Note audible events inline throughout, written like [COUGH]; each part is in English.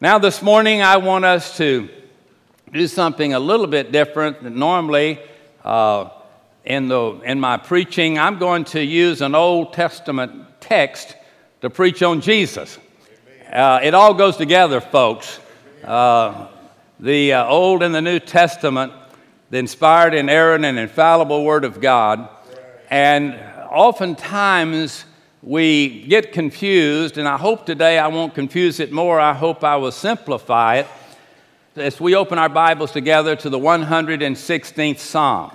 Now, this morning, I want us to do something a little bit different than normally. Uh, in, the, in my preaching, I'm going to use an Old Testament text to preach on Jesus. Uh, it all goes together, folks. Uh, the uh, Old and the New Testament, the inspired, inerrant, and infallible Word of God. And oftentimes, we get confused, and I hope today I won't confuse it more. I hope I will simplify it as we open our Bibles together to the 116th Psalm.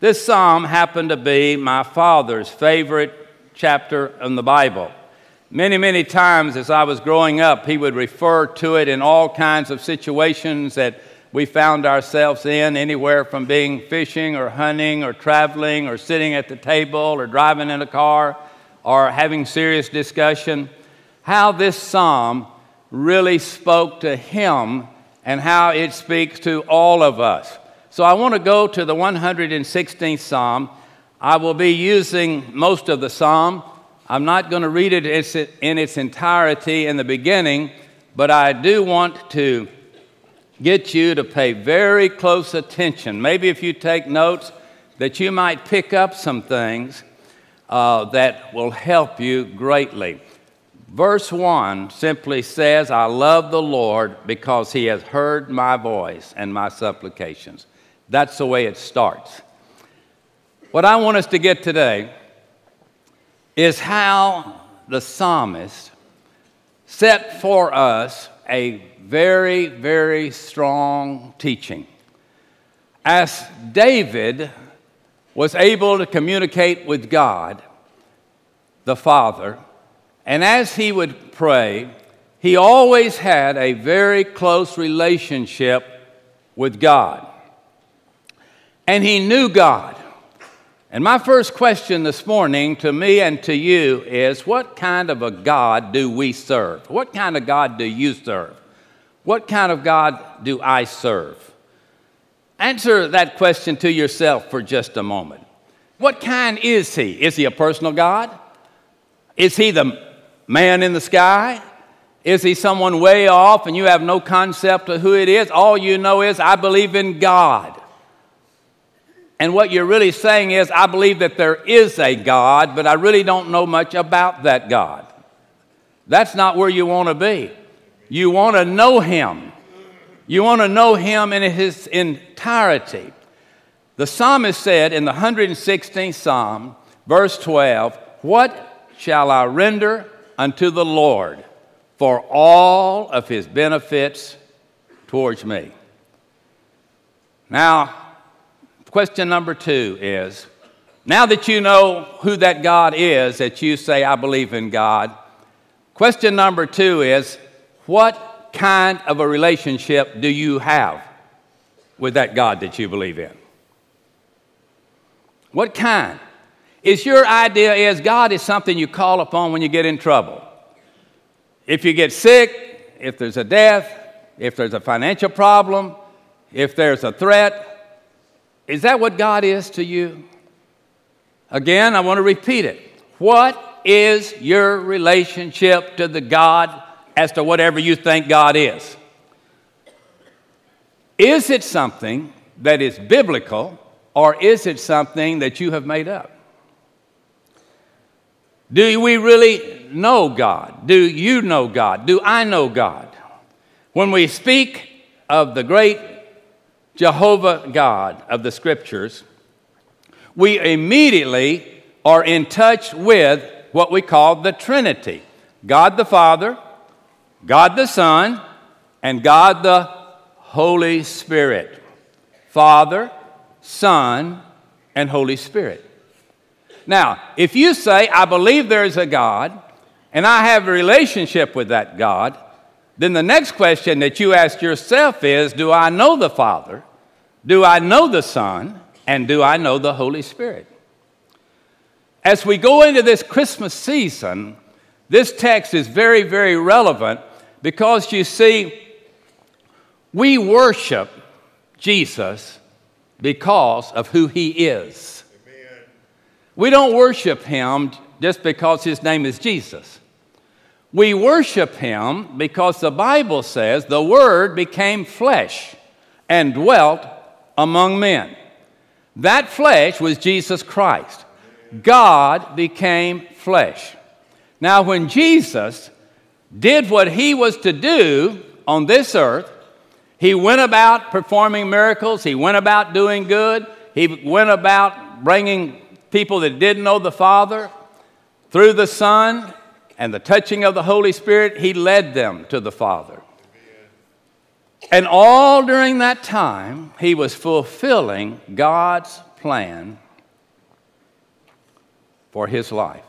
This psalm happened to be my father's favorite chapter in the Bible. Many, many times as I was growing up, he would refer to it in all kinds of situations that we found ourselves in, anywhere from being fishing or hunting or traveling or sitting at the table or driving in a car or having serious discussion, how this psalm really spoke to him and how it speaks to all of us. So I want to go to the 116th psalm. I will be using most of the psalm. I'm not going to read it in its entirety in the beginning, but I do want to get you to pay very close attention. Maybe if you take notes, that you might pick up some things uh, that will help you greatly. Verse 1 simply says, I love the Lord because he has heard my voice and my supplications. That's the way it starts. What I want us to get today is how the psalmist set for us a very, very strong teaching. As David was able to communicate with God, the Father, and as he would pray, he always had a very close relationship with God. And he knew God. And my first question this morning to me and to you is what kind of a God do we serve? What kind of God do you serve? What kind of God do I serve? Answer that question to yourself for just a moment. What kind is he? Is he a personal God? Is he the man in the sky? Is he someone way off and you have no concept of who it is? All you know is, I believe in God. And what you're really saying is, I believe that there is a God, but I really don't know much about that God. That's not where you want to be. You want to know Him. You want to know him in his entirety. The psalmist said in the 116th Psalm, verse 12, What shall I render unto the Lord for all of his benefits towards me? Now, question number two is now that you know who that God is, that you say, I believe in God, question number two is, what kind of a relationship do you have with that God that you believe in? What kind? Is your idea is God is something you call upon when you get in trouble? If you get sick, if there's a death, if there's a financial problem, if there's a threat, is that what God is to you? Again, I want to repeat it. What is your relationship to the God as to whatever you think God is. Is it something that is biblical or is it something that you have made up? Do we really know God? Do you know God? Do I know God? When we speak of the great Jehovah God of the scriptures, we immediately are in touch with what we call the Trinity God the Father, God the Son, and God the Holy Spirit. Father, Son, and Holy Spirit. Now, if you say, I believe there's a God, and I have a relationship with that God, then the next question that you ask yourself is Do I know the Father? Do I know the Son? And do I know the Holy Spirit? As we go into this Christmas season, this text is very, very relevant because you see, we worship Jesus because of who he is. Amen. We don't worship him just because his name is Jesus. We worship him because the Bible says the Word became flesh and dwelt among men. That flesh was Jesus Christ. God became flesh. Now, when Jesus did what he was to do on this earth, he went about performing miracles, he went about doing good, he went about bringing people that didn't know the Father through the Son and the touching of the Holy Spirit, he led them to the Father. And all during that time, he was fulfilling God's plan for his life.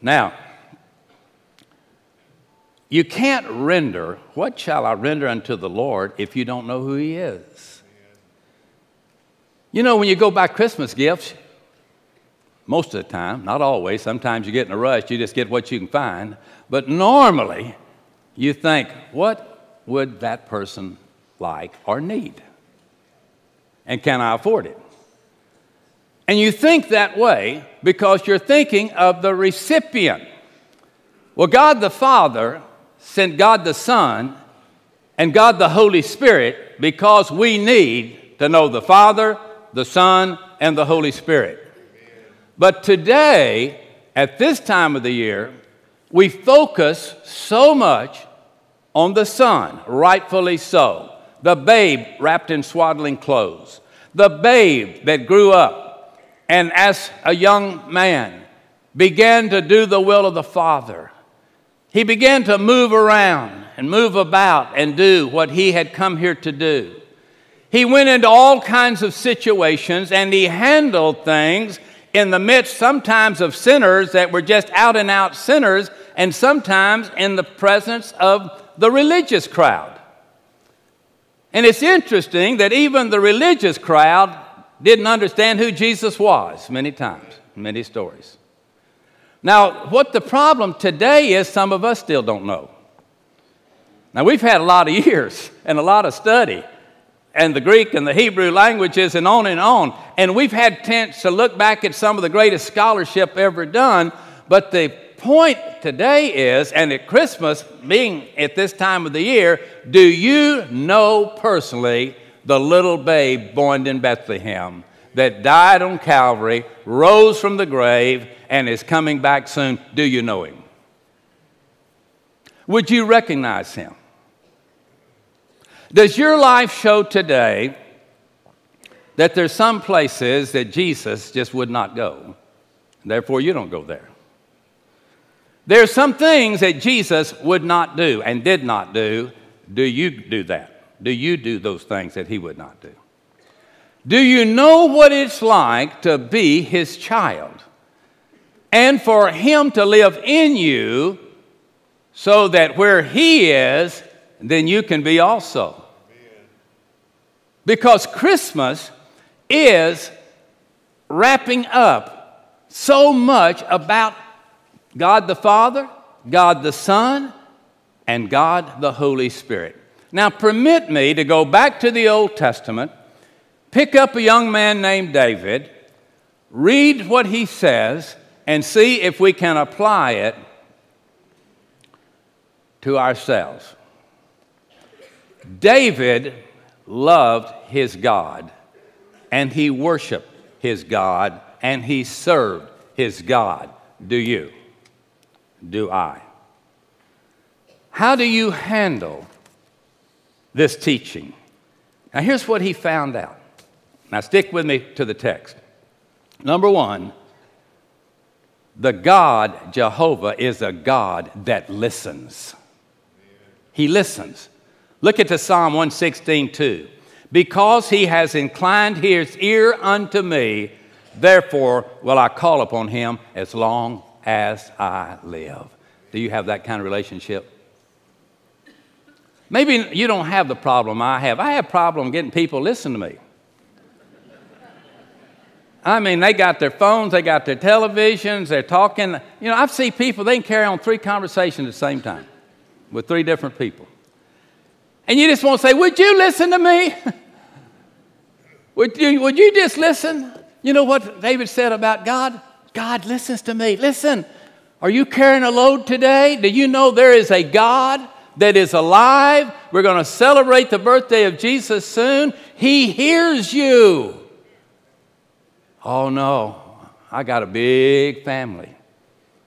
Now, you can't render, what shall I render unto the Lord if you don't know who he is? You know, when you go buy Christmas gifts, most of the time, not always, sometimes you get in a rush, you just get what you can find. But normally, you think, what would that person like or need? And can I afford it? And you think that way because you're thinking of the recipient. Well, God the Father sent God the Son and God the Holy Spirit because we need to know the Father, the Son, and the Holy Spirit. But today, at this time of the year, we focus so much on the Son, rightfully so. The babe wrapped in swaddling clothes, the babe that grew up and, as a young man, began to do the will of the Father. He began to move around and move about and do what he had come here to do. He went into all kinds of situations and he handled things in the midst sometimes of sinners that were just out and out sinners, and sometimes in the presence of the religious crowd. And it's interesting that even the religious crowd didn't understand who Jesus was many times, many stories. Now, what the problem today is, some of us still don't know. Now, we've had a lot of years and a lot of study and the Greek and the Hebrew languages and on and on. And we've had chance to look back at some of the greatest scholarship ever done. But the point today is, and at Christmas, being at this time of the year, do you know personally the little babe born in Bethlehem that died on Calvary, rose from the grave, and is coming back soon? Do you know him? Would you recognize him? Does your life show today that there's some places that Jesus just would not go? Therefore, you don't go there. There are some things that Jesus would not do and did not do. Do you do that? Do you do those things that he would not do? Do you know what it's like to be his child? And for him to live in you so that where he is, then you can be also. Because Christmas is wrapping up so much about God the Father, God the Son, and God the Holy Spirit. Now, permit me to go back to the Old Testament, pick up a young man named David, read what he says, and see if we can apply it to ourselves. David loved his God and he worshiped his God and he served his God. Do you? Do I? How do you handle this teaching? Now, here's what he found out. Now, stick with me to the text. Number one, the God, Jehovah, is a God that listens. He listens. Look at the Psalm 116, 2. Because he has inclined his ear unto me, therefore will I call upon him as long as I live. Do you have that kind of relationship? Maybe you don't have the problem I have. I have a problem getting people to listen to me. I mean, they got their phones, they got their televisions, they're talking. You know, I've seen people, they can carry on three conversations at the same time with three different people. And you just want to say, Would you listen to me? [LAUGHS] would, you, would you just listen? You know what David said about God? God listens to me. Listen, Are you carrying a load today? Do you know there is a God that is alive? We're going to celebrate the birthday of Jesus soon. He hears you. Oh no, I got a big family.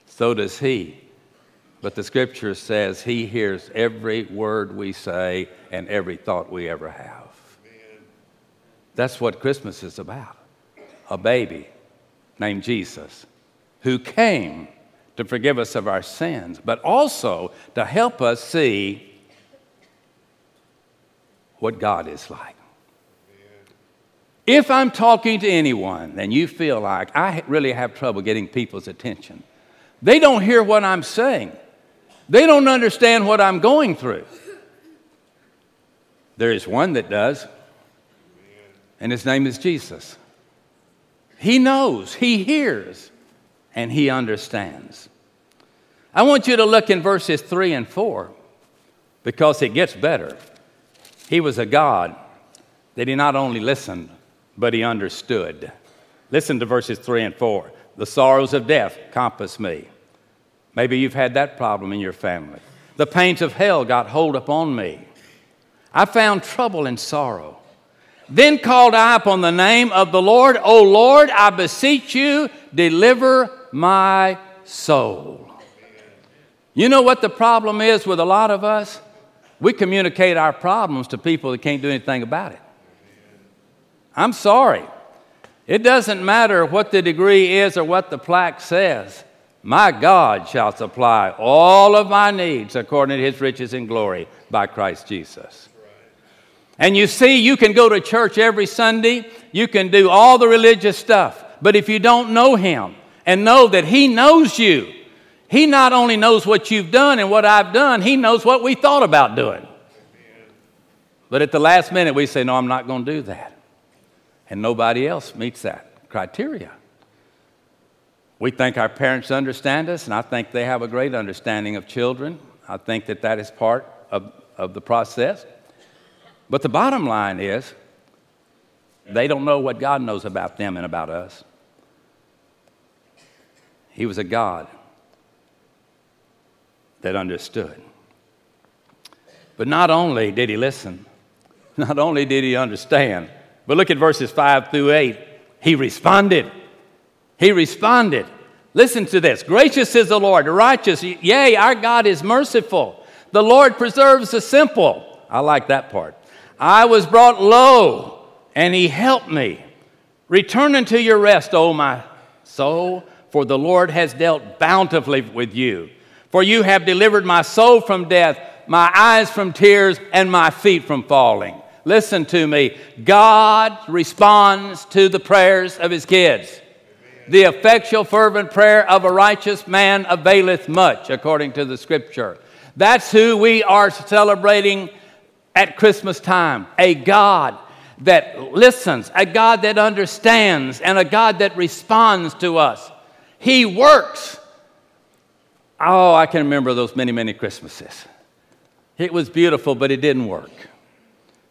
So does he. But the scripture says he hears every word we say and every thought we ever have. That's what Christmas is about a baby named Jesus who came to forgive us of our sins, but also to help us see what God is like. If I'm talking to anyone and you feel like I really have trouble getting people's attention, they don't hear what I'm saying. They don't understand what I'm going through. There is one that does, and his name is Jesus. He knows, he hears, and he understands. I want you to look in verses 3 and 4 because it gets better. He was a God that he not only listened, but he understood. Listen to verses 3 and 4. The sorrows of death compass me. Maybe you've had that problem in your family. The pains of hell got hold upon me. I found trouble and sorrow. Then called I upon the name of the Lord, O Lord, I beseech you, deliver my soul. You know what the problem is with a lot of us? We communicate our problems to people that can't do anything about it. I'm sorry. It doesn't matter what the degree is or what the plaque says. My God shall supply all of my needs according to his riches and glory by Christ Jesus. And you see, you can go to church every Sunday, you can do all the religious stuff, but if you don't know him and know that he knows you, he not only knows what you've done and what I've done, he knows what we thought about doing. But at the last minute, we say, No, I'm not going to do that. And nobody else meets that criteria. We think our parents understand us, and I think they have a great understanding of children. I think that that is part of, of the process. But the bottom line is, they don't know what God knows about them and about us. He was a God that understood. But not only did he listen, [LAUGHS] not only did he understand, but look at verses 5 through 8. He responded. He responded. Listen to this Gracious is the Lord, righteous. Yea, our God is merciful. The Lord preserves the simple. I like that part. I was brought low, and he helped me. Return unto your rest, O my soul, for the Lord has dealt bountifully with you. For you have delivered my soul from death, my eyes from tears, and my feet from falling. Listen to me. God responds to the prayers of his kids. The effectual, fervent prayer of a righteous man availeth much, according to the scripture. That's who we are celebrating at Christmas time a God that listens, a God that understands, and a God that responds to us. He works. Oh, I can remember those many, many Christmases. It was beautiful, but it didn't work.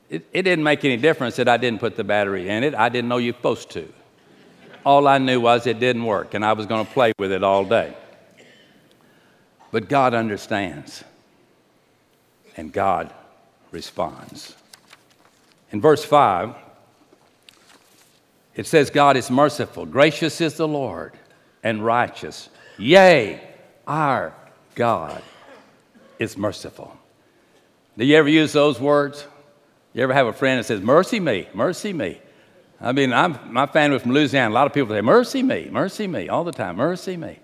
It, it didn't make any difference that I didn't put the battery in it. I didn't know you're supposed to. All I knew was it didn't work, and I was going to play with it all day. But God understands, and God responds. In verse 5, it says, God is merciful, gracious is the Lord, and righteous. Yea, our God is merciful. Do you ever use those words? You ever have a friend that says, Mercy me, mercy me? I mean, I'm, my family from Louisiana. A lot of people say, Mercy me, mercy me, all the time, mercy me.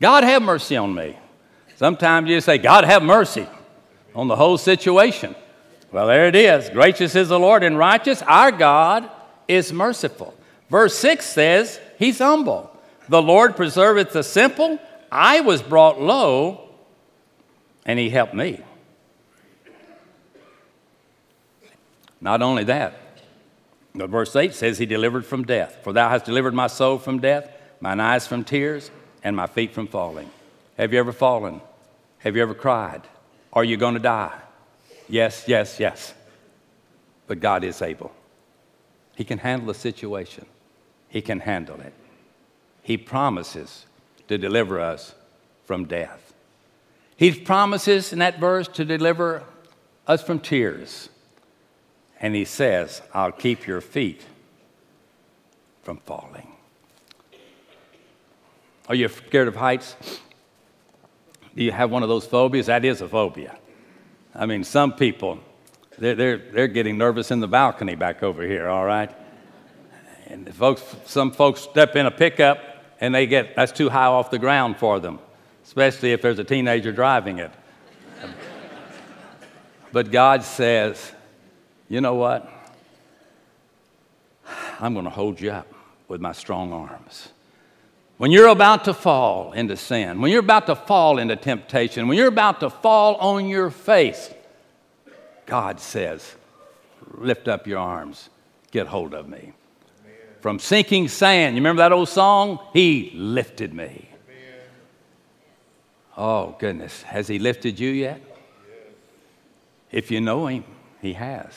God have mercy on me. Sometimes you just say, God have mercy on the whole situation. Well, there it is. Gracious is the Lord and righteous. Our God is merciful. Verse 6 says, He's humble. The Lord preserveth the simple. I was brought low, and He helped me. Not only that, but verse 8 says, He delivered from death. For thou hast delivered my soul from death, mine eyes from tears, and my feet from falling. Have you ever fallen? Have you ever cried? Are you going to die? Yes, yes, yes. But God is able. He can handle the situation, He can handle it. He promises to deliver us from death. He promises in that verse to deliver us from tears. And he says, I'll keep your feet from falling. Are you scared of heights? Do you have one of those phobias? That is a phobia. I mean, some people, they're, they're, they're getting nervous in the balcony back over here, all right? And folks, some folks step in a pickup and they get, that's too high off the ground for them, especially if there's a teenager driving it. but God says, you know what? I'm going to hold you up with my strong arms. When you're about to fall into sin, when you're about to fall into temptation, when you're about to fall on your face, God says, Lift up your arms, get hold of me. Amen. From sinking sand, you remember that old song? He lifted me. Amen. Oh, goodness. Has He lifted you yet? Yes. If you know Him, He has.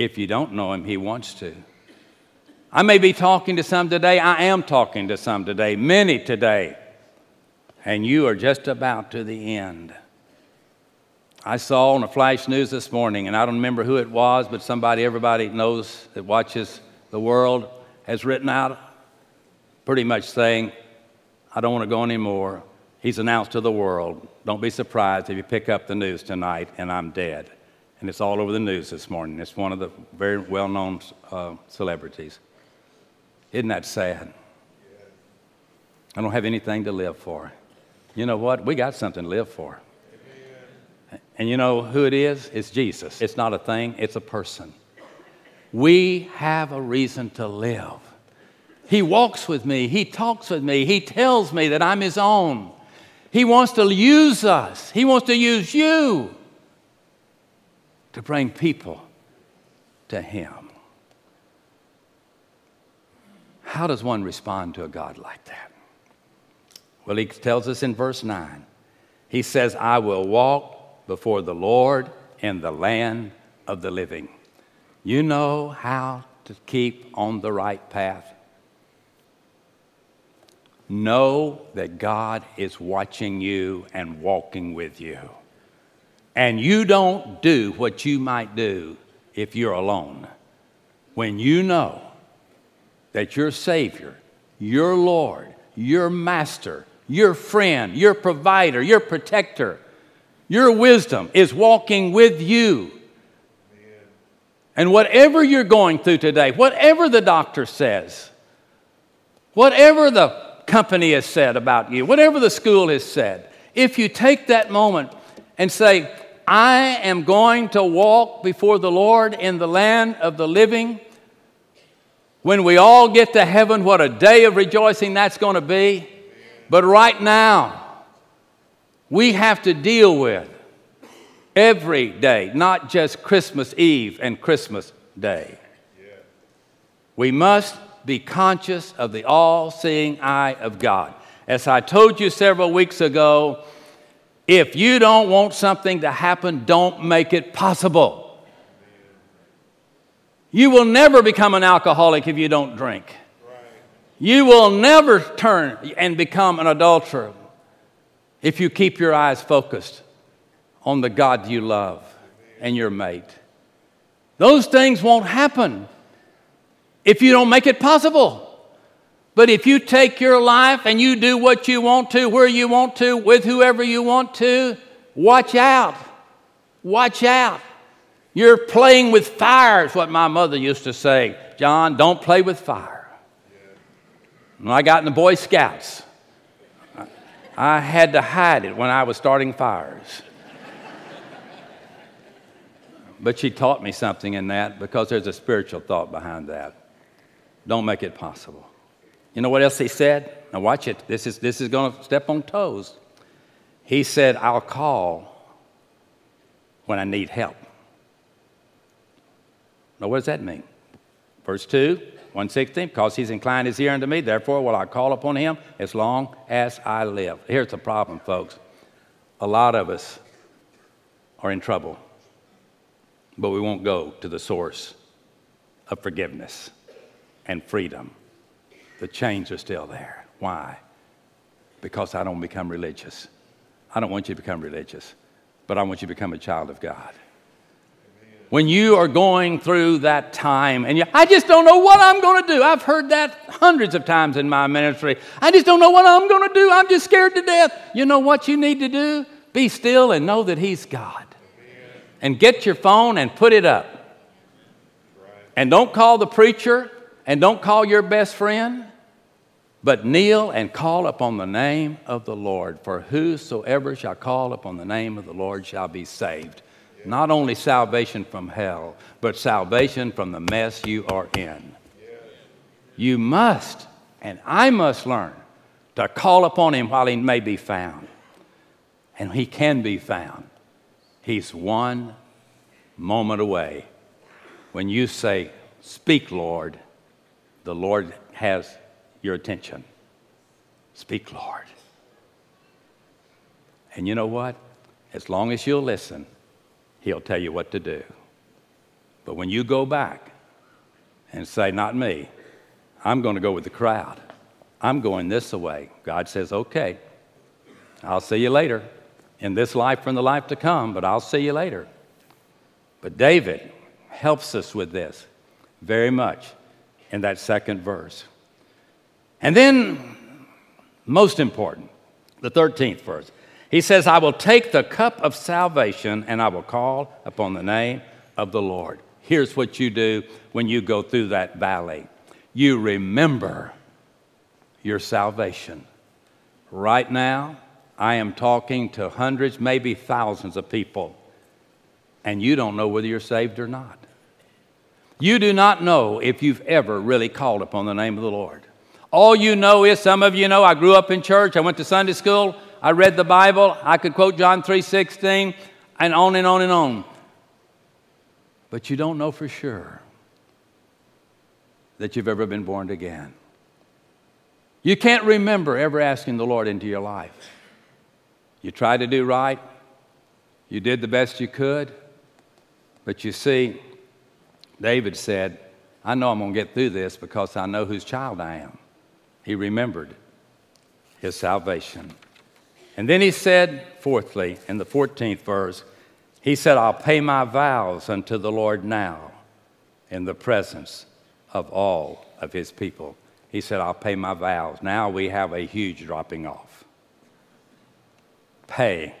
If you don't know Him, He wants to. I may be talking to some today. I am talking to some today, many today. And you are just about to the end. I saw on the flash news this morning, and I don't remember who it was, but somebody everybody knows that watches the world has written out pretty much saying, I don't want to go anymore. He's announced to the world, don't be surprised if you pick up the news tonight and I'm dead. And it's all over the news this morning. It's one of the very well known uh, celebrities. Isn't that sad? I don't have anything to live for. You know what? We got something to live for. And you know who it is? It's Jesus. It's not a thing, it's a person. We have a reason to live. He walks with me, He talks with me, He tells me that I'm His own. He wants to use us, He wants to use you to bring people to Him. How does one respond to a God like that? Well, he tells us in verse 9. He says, I will walk before the Lord in the land of the living. You know how to keep on the right path. Know that God is watching you and walking with you. And you don't do what you might do if you're alone. When you know that your Savior, your Lord, your Master, your friend, your provider, your protector, your wisdom is walking with you. And whatever you're going through today, whatever the doctor says, whatever the company has said about you, whatever the school has said, if you take that moment and say, I am going to walk before the Lord in the land of the living, when we all get to heaven, what a day of rejoicing that's going to be. But right now, we have to deal with every day, not just Christmas Eve and Christmas Day. We must be conscious of the all seeing eye of God. As I told you several weeks ago, if you don't want something to happen, don't make it possible. You will never become an alcoholic if you don't drink. You will never turn and become an adulterer if you keep your eyes focused on the God you love and your mate. Those things won't happen if you don't make it possible. But if you take your life and you do what you want to, where you want to, with whoever you want to, watch out. Watch out. You're playing with fire, is what my mother used to say. John, don't play with fire. When I got in the Boy Scouts, I had to hide it when I was starting fires. but she taught me something in that because there's a spiritual thought behind that. Don't make it possible. You know what else he said? Now, watch it. This is, this is going to step on toes. He said, I'll call when I need help. Now, what does that mean? Verse 2, 116, because he's inclined his ear unto me, therefore will I call upon him as long as I live. Here's the problem, folks. A lot of us are in trouble, but we won't go to the source of forgiveness and freedom. The chains are still there. Why? because I don't become religious. I don't want you to become religious, but I want you to become a child of God. When you are going through that time and you, I just don't know what I'm going to do. I've heard that hundreds of times in my ministry. I just don't know what I'm going to do. I'm just scared to death. You know what you need to do? Be still and know that He's God. And get your phone and put it up. And don't call the preacher and don't call your best friend, but kneel and call upon the name of the Lord. For whosoever shall call upon the name of the Lord shall be saved. Not only salvation from hell, but salvation from the mess you are in. You must, and I must learn to call upon him while he may be found. And he can be found. He's one moment away. When you say, Speak, Lord, the Lord has your attention. Speak, Lord. And you know what? As long as you'll listen, He'll tell you what to do. But when you go back and say, Not me, I'm going to go with the crowd, I'm going this way, God says, Okay, I'll see you later in this life in the life to come, but I'll see you later. But David helps us with this very much in that second verse. And then, most important, the 13th verse. He says, I will take the cup of salvation and I will call upon the name of the Lord. Here's what you do when you go through that valley you remember your salvation. Right now, I am talking to hundreds, maybe thousands of people, and you don't know whether you're saved or not. You do not know if you've ever really called upon the name of the Lord. All you know is some of you know I grew up in church, I went to Sunday school, I read the Bible, I could quote John 3:16 and on and on and on. But you don't know for sure that you've ever been born again. You can't remember ever asking the Lord into your life. You tried to do right, you did the best you could, but you see, David said, I know I'm going to get through this because I know whose child I am. He remembered his salvation. And then he said, fourthly, in the 14th verse, he said, I'll pay my vows unto the Lord now in the presence of all of his people. He said, I'll pay my vows. Now we have a huge dropping off. Pay.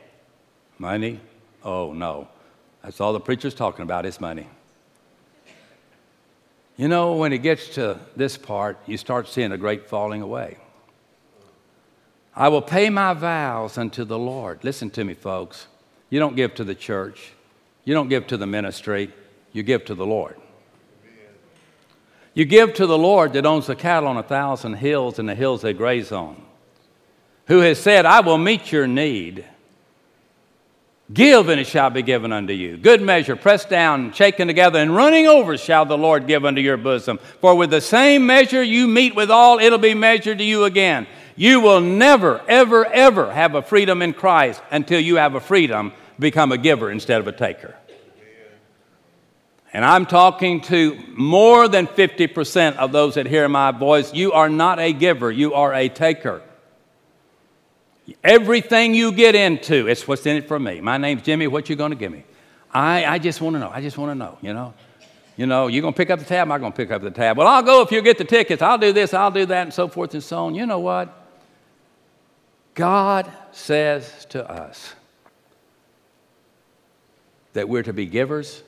Money? Oh, no. That's all the preacher's talking about is money. You know, when it gets to this part, you start seeing a great falling away. I will pay my vows unto the Lord. Listen to me, folks. You don't give to the church, you don't give to the ministry, you give to the Lord. You give to the Lord that owns the cattle on a thousand hills and the hills they graze on, who has said, I will meet your need. Give, and it shall be given unto you. Good measure, pressed down, shaken together, and running over shall the Lord give unto your bosom. For with the same measure you mete withal, it'll be measured to you again. You will never, ever, ever have a freedom in Christ until you have a freedom become a giver instead of a taker. And I'm talking to more than 50% of those that hear my voice. You are not a giver, you are a taker. Everything you get into, it's what's in it for me. My name's Jimmy, what you going to give me? I, I just want to know. I just want to know, you know. You know, you're going to pick up the tab, I'm going to pick up the tab. Well, I'll go if you get the tickets. I'll do this, I'll do that, and so forth and so on. You know what? God says to us that we're to be givers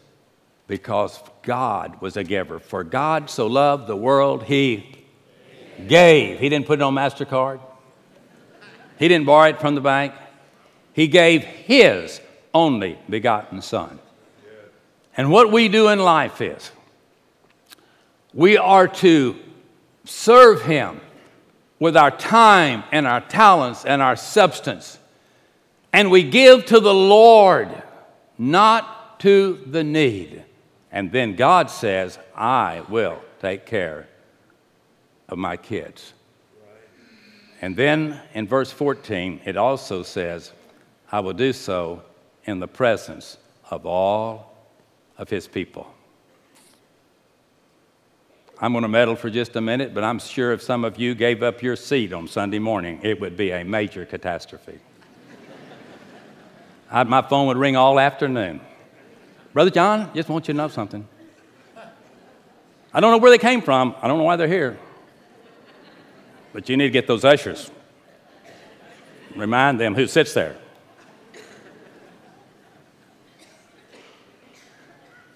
because God was a giver. For God so loved the world, He gave. He didn't put it on MasterCard. He didn't borrow it from the bank. He gave His only begotten Son. And what we do in life is we are to serve Him with our time and our talents and our substance. And we give to the Lord, not to the need. And then God says, I will take care of my kids. And then in verse 14, it also says, I will do so in the presence of all of his people. I'm going to meddle for just a minute, but I'm sure if some of you gave up your seat on Sunday morning, it would be a major catastrophe. [LAUGHS] I, my phone would ring all afternoon. Brother John, just want you to know something. I don't know where they came from. I don't know why they're here. But you need to get those ushers. Remind them who sits there.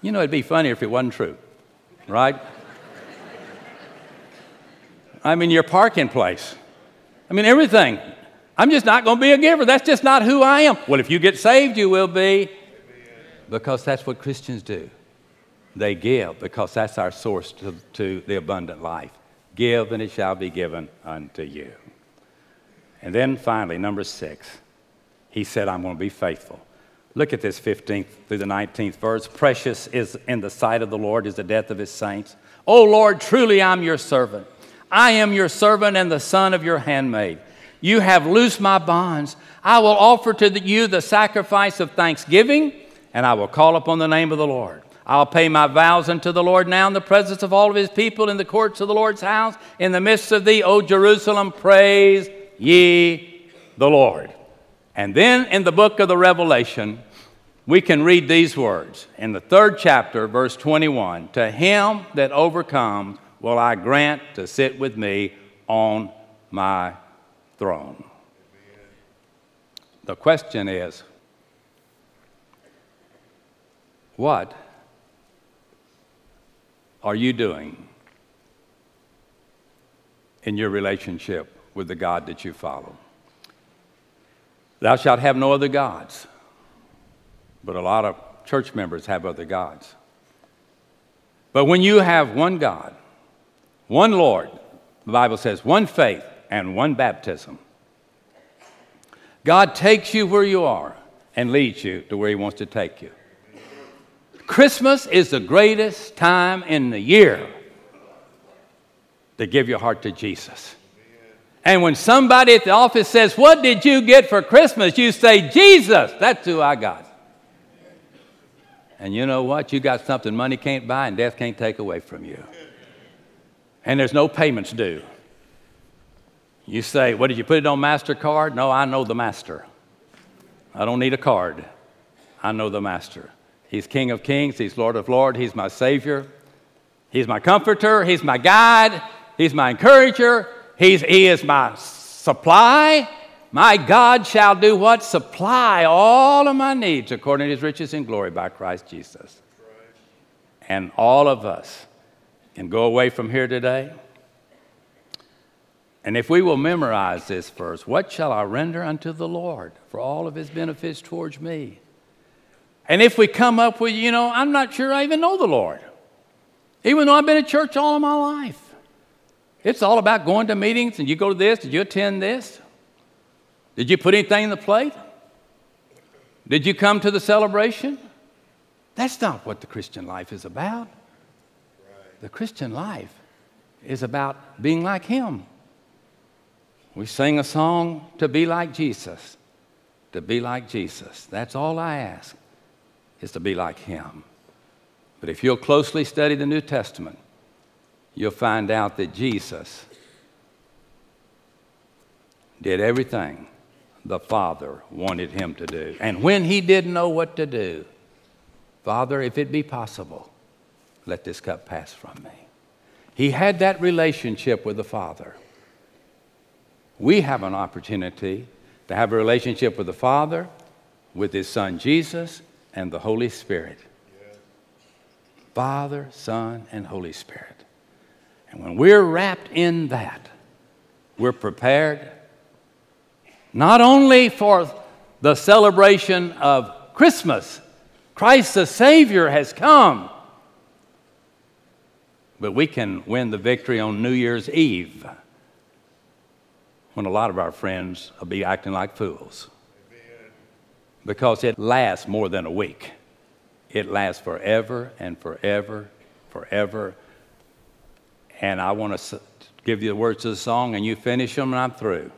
You know, it'd be funny if it wasn't true, right? I mean, your parking place. I mean, everything. I'm just not going to be a giver. That's just not who I am. Well, if you get saved, you will be. Because that's what Christians do. They give because that's our source to, to the abundant life. Give, and it shall be given unto you. And then finally, number six, he said, I'm going to be faithful. Look at this 15th through the 19th verse. Precious is in the sight of the Lord is the death of his saints. O Lord, truly I'm your servant. I am your servant and the son of your handmaid. You have loosed my bonds. I will offer to you the sacrifice of thanksgiving, and I will call upon the name of the Lord. I'll pay my vows unto the Lord now in the presence of all of his people in the courts of the Lord's house, in the midst of thee, O Jerusalem, praise ye the Lord. And then in the book of the Revelation, we can read these words in the third chapter, verse 21 To him that overcomes will I grant to sit with me on my throne. The question is what are you doing in your relationship with the God that you follow? Thou shalt have no other gods. But a lot of church members have other gods. But when you have one God, one Lord, the Bible says, one faith and one baptism, God takes you where you are and leads you to where He wants to take you. Christmas is the greatest time in the year to give your heart to Jesus. And when somebody at the office says, What did you get for Christmas? you say, Jesus, that's who I got. And you know what? You got something money can't buy and death can't take away from you. And there's no payments due. You say, What did you put it on MasterCard? No, I know the master. I don't need a card. I know the master. He's King of Kings, He's Lord of Lords, He's my Savior, He's my comforter, He's my guide, He's my encourager, he's, He is my supply, my God shall do what? Supply all of my needs according to his riches and glory by Christ Jesus. And all of us can go away from here today. And if we will memorize this verse, what shall I render unto the Lord for all of his benefits towards me? And if we come up with, you know, I'm not sure I even know the Lord, even though I've been at church all of my life. It's all about going to meetings and you go to this, did you attend this? Did you put anything in the plate? Did you come to the celebration? That's not what the Christian life is about. The Christian life is about being like Him. We sing a song to be like Jesus, to be like Jesus. That's all I ask, is to be like Him. But if you'll closely study the New Testament, you'll find out that Jesus did everything the Father wanted him to do. And when he didn't know what to do, Father, if it be possible, let this cup pass from me. He had that relationship with the Father. We have an opportunity to have a relationship with the Father, with His Son Jesus, and the Holy Spirit. Father, Son, and Holy Spirit. And when we're wrapped in that, we're prepared not only for the celebration of Christmas, Christ the Savior has come, but we can win the victory on New Year's Eve when a lot of our friends will be acting like fools. Because it lasts more than a week. It lasts forever and forever, forever. And I want to give you the words of the song, and you finish them, and I'm through.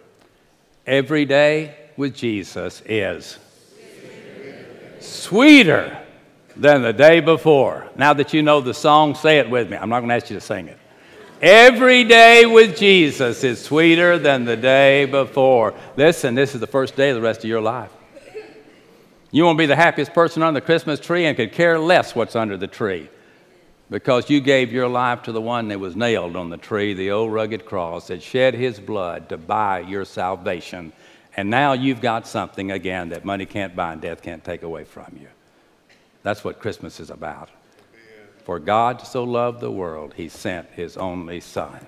Every day with Jesus is sweeter than the day before. Now that you know the song, say it with me. I'm not going to ask you to sing it. Every day with Jesus is sweeter than the day before. Listen, this is the first day of the rest of your life. You want to be the happiest person on the Christmas tree and could care less what's under the tree because you gave your life to the one that was nailed on the tree, the old rugged cross that shed his blood to buy your salvation. And now you've got something again that money can't buy and death can't take away from you. That's what Christmas is about. For God so loved the world, he sent his only Son.